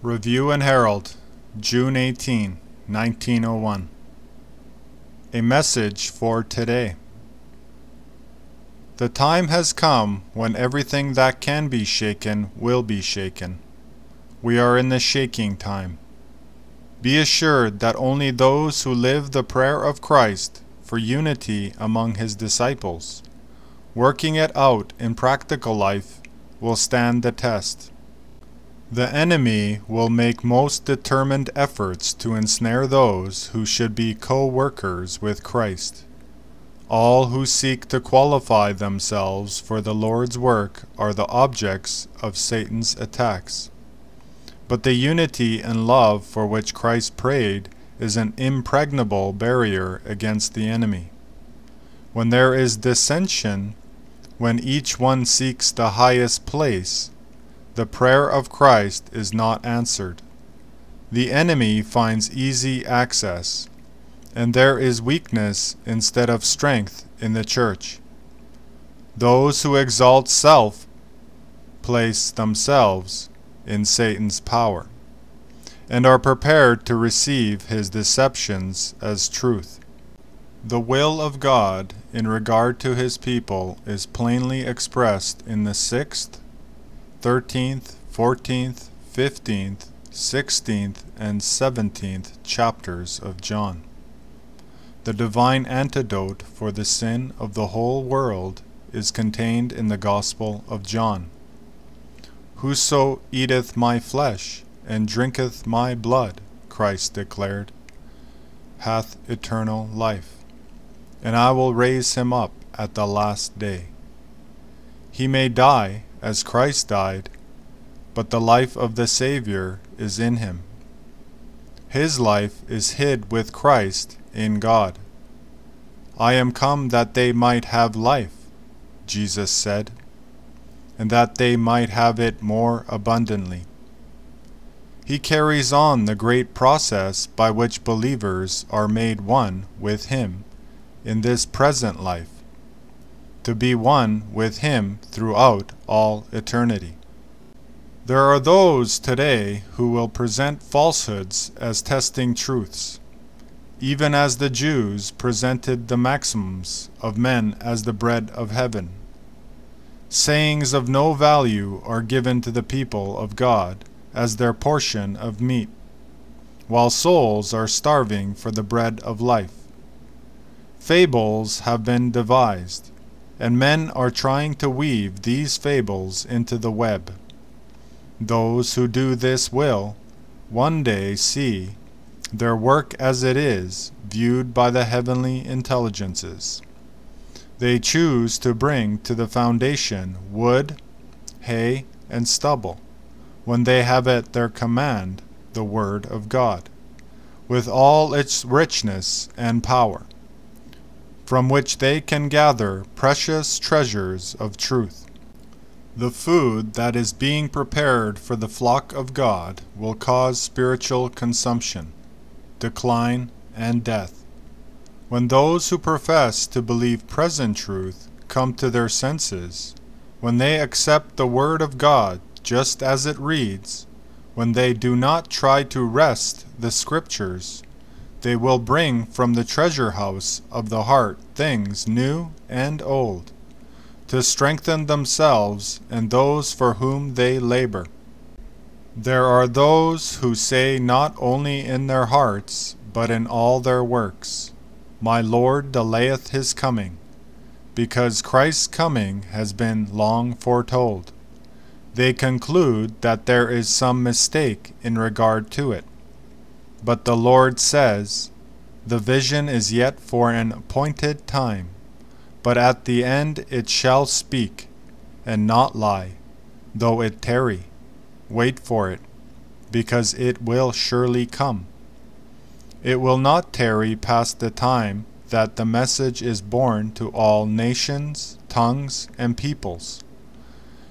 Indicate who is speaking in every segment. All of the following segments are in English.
Speaker 1: Review and Herald, June 18, 1901. A message for today. The time has come when everything that can be shaken will be shaken. We are in the shaking time. Be assured that only those who live the prayer of Christ for unity among his disciples, working it out in practical life, will stand the test. The enemy will make most determined efforts to ensnare those who should be co workers with Christ. All who seek to qualify themselves for the Lord's work are the objects of Satan's attacks. But the unity and love for which Christ prayed is an impregnable barrier against the enemy. When there is dissension, when each one seeks the highest place, the prayer of Christ is not answered. The enemy finds easy access, and there is weakness instead of strength in the church. Those who exalt self place themselves in Satan's power, and are prepared to receive his deceptions as truth. The will of God in regard to his people is plainly expressed in the sixth, 13th, 14th, 15th, 16th, and 17th chapters of John. The divine antidote for the sin of the whole world is contained in the Gospel of John. Whoso eateth my flesh and drinketh my blood, Christ declared, hath eternal life, and I will raise him up at the last day. He may die as Christ died, but the life of the Savior is in him. His life is hid with Christ in God. I am come that they might have life, Jesus said, and that they might have it more abundantly. He carries on the great process by which believers are made one with Him in this present life to be one with Him throughout all eternity. There are those today who will present falsehoods as testing truths, even as the Jews presented the maxims of men as the bread of heaven. Sayings of no value are given to the people of God as their portion of meat, while souls are starving for the bread of life. Fables have been devised and men are trying to weave these fables into the web. Those who do this will, one day, see their work as it is, viewed by the heavenly intelligences. They choose to bring to the foundation wood, hay, and stubble, when they have at their command the Word of God, with all its richness and power from which they can gather precious treasures of truth. The food that is being prepared for the flock of God will cause spiritual consumption, decline, and death. When those who profess to believe present truth come to their senses, when they accept the Word of God just as it reads, when they do not try to wrest the Scriptures, they will bring from the treasure house of the heart things new and old, to strengthen themselves and those for whom they labor. There are those who say not only in their hearts, but in all their works, My Lord delayeth his coming, because Christ's coming has been long foretold. They conclude that there is some mistake in regard to it. But the Lord says, The vision is yet for an appointed time, but at the end it shall speak, and not lie, though it tarry. Wait for it, because it will surely come. It will not tarry past the time that the message is borne to all nations, tongues, and peoples.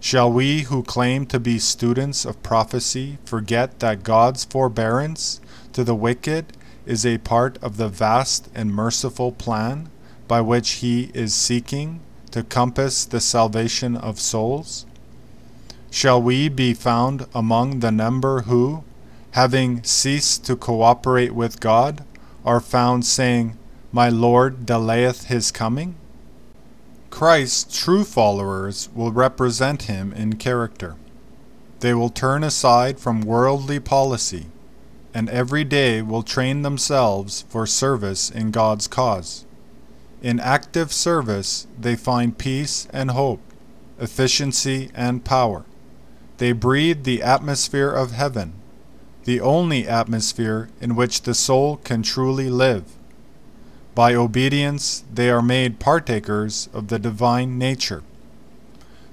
Speaker 1: Shall we who claim to be students of prophecy forget that God's forbearance to the wicked is a part of the vast and merciful plan by which he is seeking to compass the salvation of souls? Shall we be found among the number who, having ceased to cooperate with God, are found saying, My Lord delayeth his coming? Christ's true followers will represent him in character. They will turn aside from worldly policy, and every day will train themselves for service in God's cause. In active service, they find peace and hope, efficiency and power. They breathe the atmosphere of heaven, the only atmosphere in which the soul can truly live. By obedience, they are made partakers of the divine nature.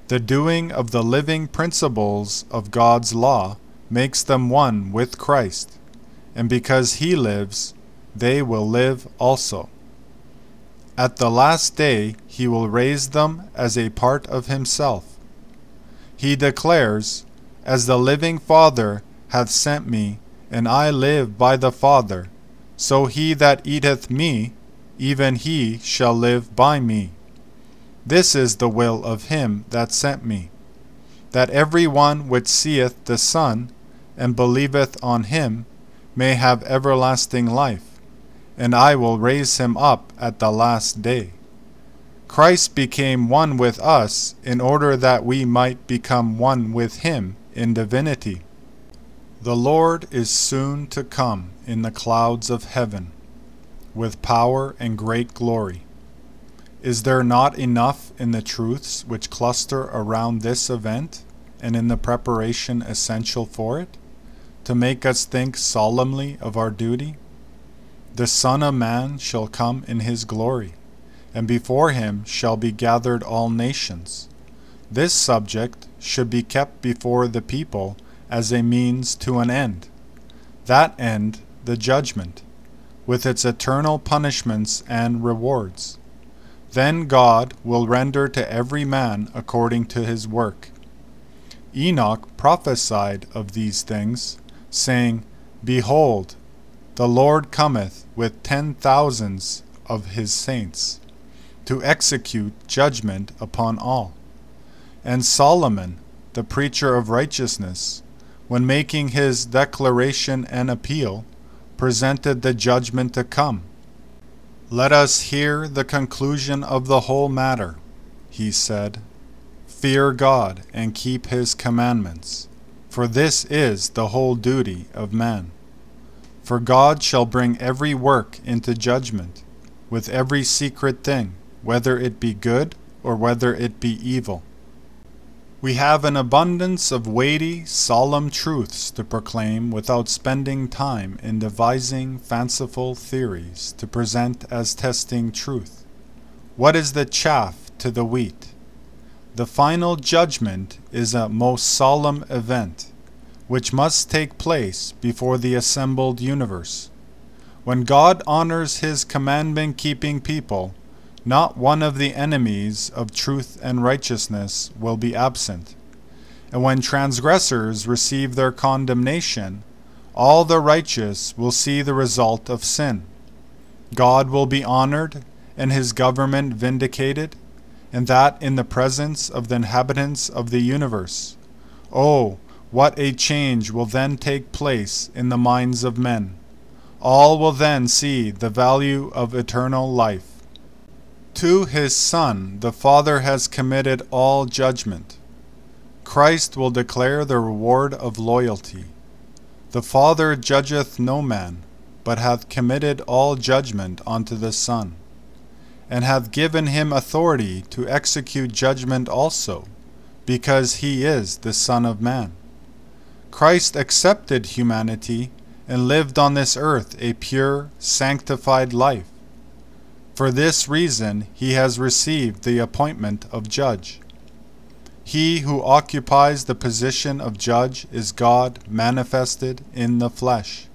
Speaker 1: The doing of the living principles of God's law makes them one with Christ, and because He lives, they will live also. At the last day, He will raise them as a part of Himself. He declares, As the living Father hath sent me, and I live by the Father, so he that eateth me, even he shall live by me. This is the will of him that sent me, that every one which seeth the Son, and believeth on him, may have everlasting life, and I will raise him up at the last day. Christ became one with us in order that we might become one with him in divinity. The Lord is soon to come in the clouds of heaven, with power and great glory. Is there not enough in the truths which cluster around this event and in the preparation essential for it, to make us think solemnly of our duty? The Son of Man shall come in his glory, and before him shall be gathered all nations. This subject should be kept before the people as a means to an end. That end, the judgment, with its eternal punishments and rewards. Then God will render to every man according to his work. Enoch prophesied of these things, saying, Behold, the Lord cometh with ten thousands of his saints, to execute judgment upon all. And Solomon, the preacher of righteousness, when making his declaration and appeal, presented the judgment to come. Let us hear the conclusion of the whole matter, he said. Fear God and keep his commandments, for this is the whole duty of man. For God shall bring every work into judgment, with every secret thing, whether it be good or whether it be evil. We have an abundance of weighty, solemn truths to proclaim without spending time in devising fanciful theories to present as testing truth. What is the chaff to the wheat? The final judgment is a most solemn event, which must take place before the assembled universe. When God honors his commandment keeping people, not one of the enemies of truth and righteousness will be absent. And when transgressors receive their condemnation, all the righteous will see the result of sin. God will be honored and his government vindicated, and that in the presence of the inhabitants of the universe. Oh, what a change will then take place in the minds of men! All will then see the value of eternal life. To his Son the Father has committed all judgment. Christ will declare the reward of loyalty. The Father judgeth no man, but hath committed all judgment unto the Son, and hath given him authority to execute judgment also, because he is the Son of Man. Christ accepted humanity and lived on this earth a pure, sanctified life for this reason he has received the appointment of judge. He who occupies the position of judge is God manifested in the flesh.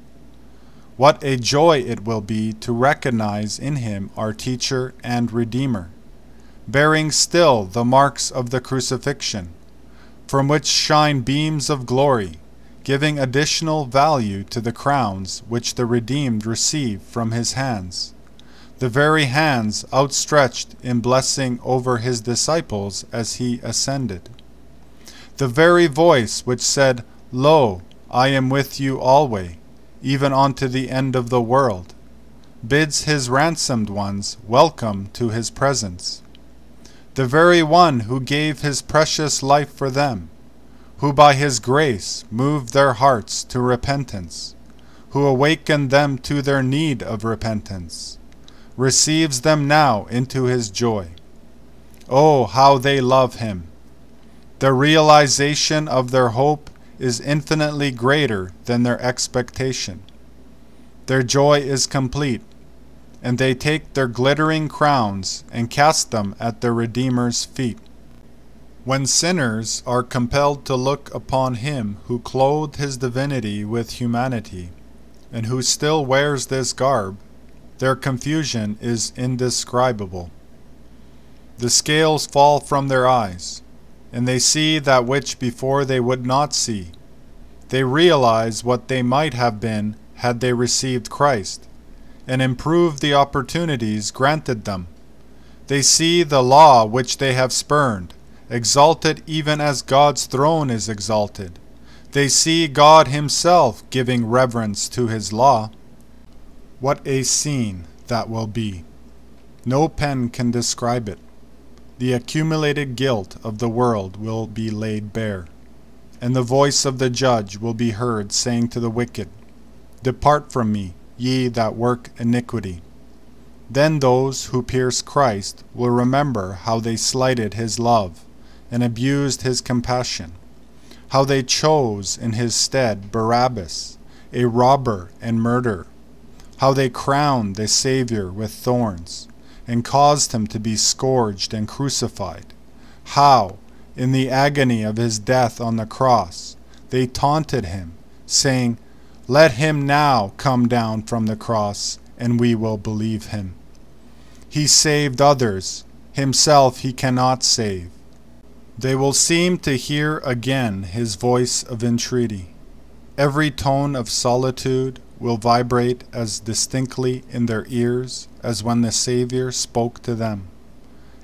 Speaker 1: What a joy it will be to recognize in him our teacher and redeemer, bearing still the marks of the crucifixion, from which shine beams of glory, giving additional value to the crowns which the redeemed receive from his hands the very hands outstretched in blessing over his disciples as he ascended. The very voice which said, Lo, I am with you alway, even unto the end of the world, bids his ransomed ones welcome to his presence. The very one who gave his precious life for them, who by his grace moved their hearts to repentance, who awakened them to their need of repentance, receives them now into his joy. Oh, how they love him! The realization of their hope is infinitely greater than their expectation. Their joy is complete, and they take their glittering crowns and cast them at their Redeemer's feet. When sinners are compelled to look upon him who clothed his divinity with humanity, and who still wears this garb, their confusion is indescribable. The scales fall from their eyes and they see that which before they would not see. They realize what they might have been had they received Christ, and improve the opportunities granted them. They see the law which they have spurned, exalted even as God's throne is exalted. They see God Himself giving reverence to His law. What a scene that will be! No pen can describe it the accumulated guilt of the world will be laid bare. And the voice of the judge will be heard saying to the wicked, Depart from me, ye that work iniquity. Then those who pierce Christ will remember how they slighted his love and abused his compassion, how they chose in his stead Barabbas, a robber and murderer, how they crowned the Savior with thorns and caused him to be scourged and crucified. How, in the agony of his death on the cross, they taunted him, saying, Let him now come down from the cross, and we will believe him. He saved others, himself he cannot save. They will seem to hear again his voice of entreaty. Every tone of solitude will vibrate as distinctly in their ears as when the Savior spoke to them.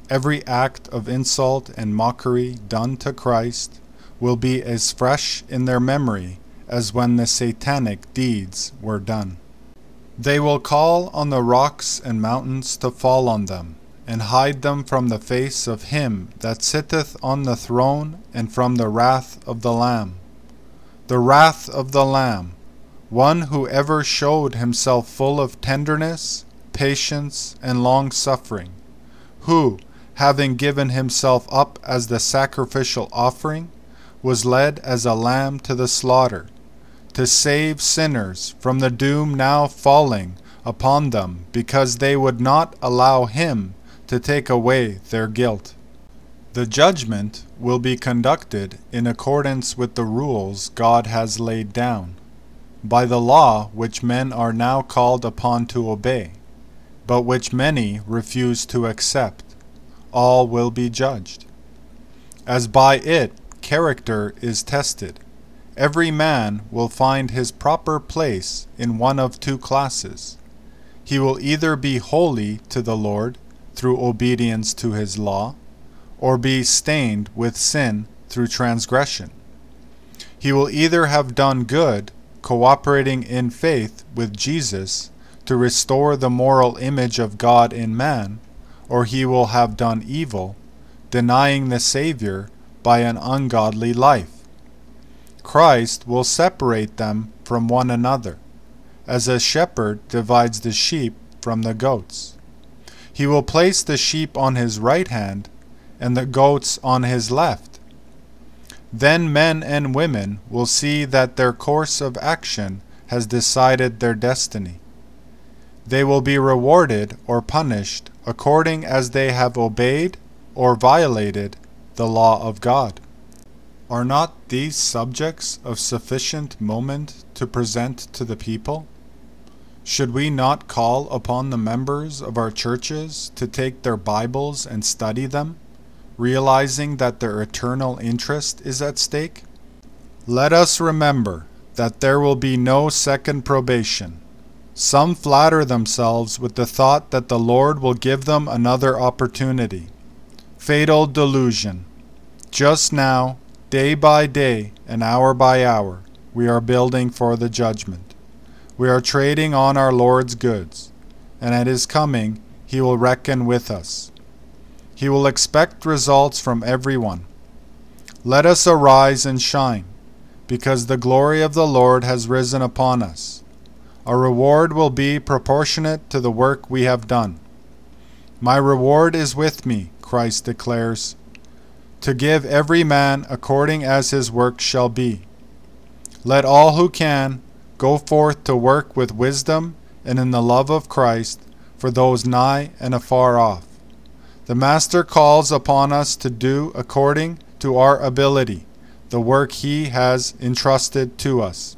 Speaker 1: Every act of insult and mockery done to Christ will be as fresh in their memory as when the satanic deeds were done. They will call on the rocks and mountains to fall on them, and hide them from the face of him that sitteth on the throne and from the wrath of the Lamb. The wrath of the Lamb, one who ever showed himself full of tenderness patience, and long suffering, who, having given himself up as the sacrificial offering, was led as a lamb to the slaughter, to save sinners from the doom now falling upon them, because they would not allow him to take away their guilt. The judgment will be conducted in accordance with the rules God has laid down, by the law which men are now called upon to obey but which many refuse to accept, all will be judged. As by it character is tested, every man will find his proper place in one of two classes. He will either be holy to the Lord through obedience to his law, or be stained with sin through transgression. He will either have done good, cooperating in faith with Jesus, to restore the moral image of God in man, or he will have done evil, denying the Savior by an ungodly life. Christ will separate them from one another, as a shepherd divides the sheep from the goats. He will place the sheep on his right hand and the goats on his left. Then men and women will see that their course of action has decided their destiny. They will be rewarded or punished according as they have obeyed or violated the law of God. Are not these subjects of sufficient moment to present to the people? Should we not call upon the members of our churches to take their Bibles and study them, realizing that their eternal interest is at stake? Let us remember that there will be no second probation some flatter themselves with the thought that the Lord will give them another opportunity. Fatal delusion. Just now, day by day and hour by hour, we are building for the judgment. We are trading on our Lord's goods, and at his coming he will reckon with us. He will expect results from everyone. Let us arise and shine, because the glory of the Lord has risen upon us. Our reward will be proportionate to the work we have done. My reward is with me, Christ declares, to give every man according as his work shall be. Let all who can go forth to work with wisdom and in the love of Christ for those nigh and afar off. The Master calls upon us to do according to our ability the work he has entrusted to us.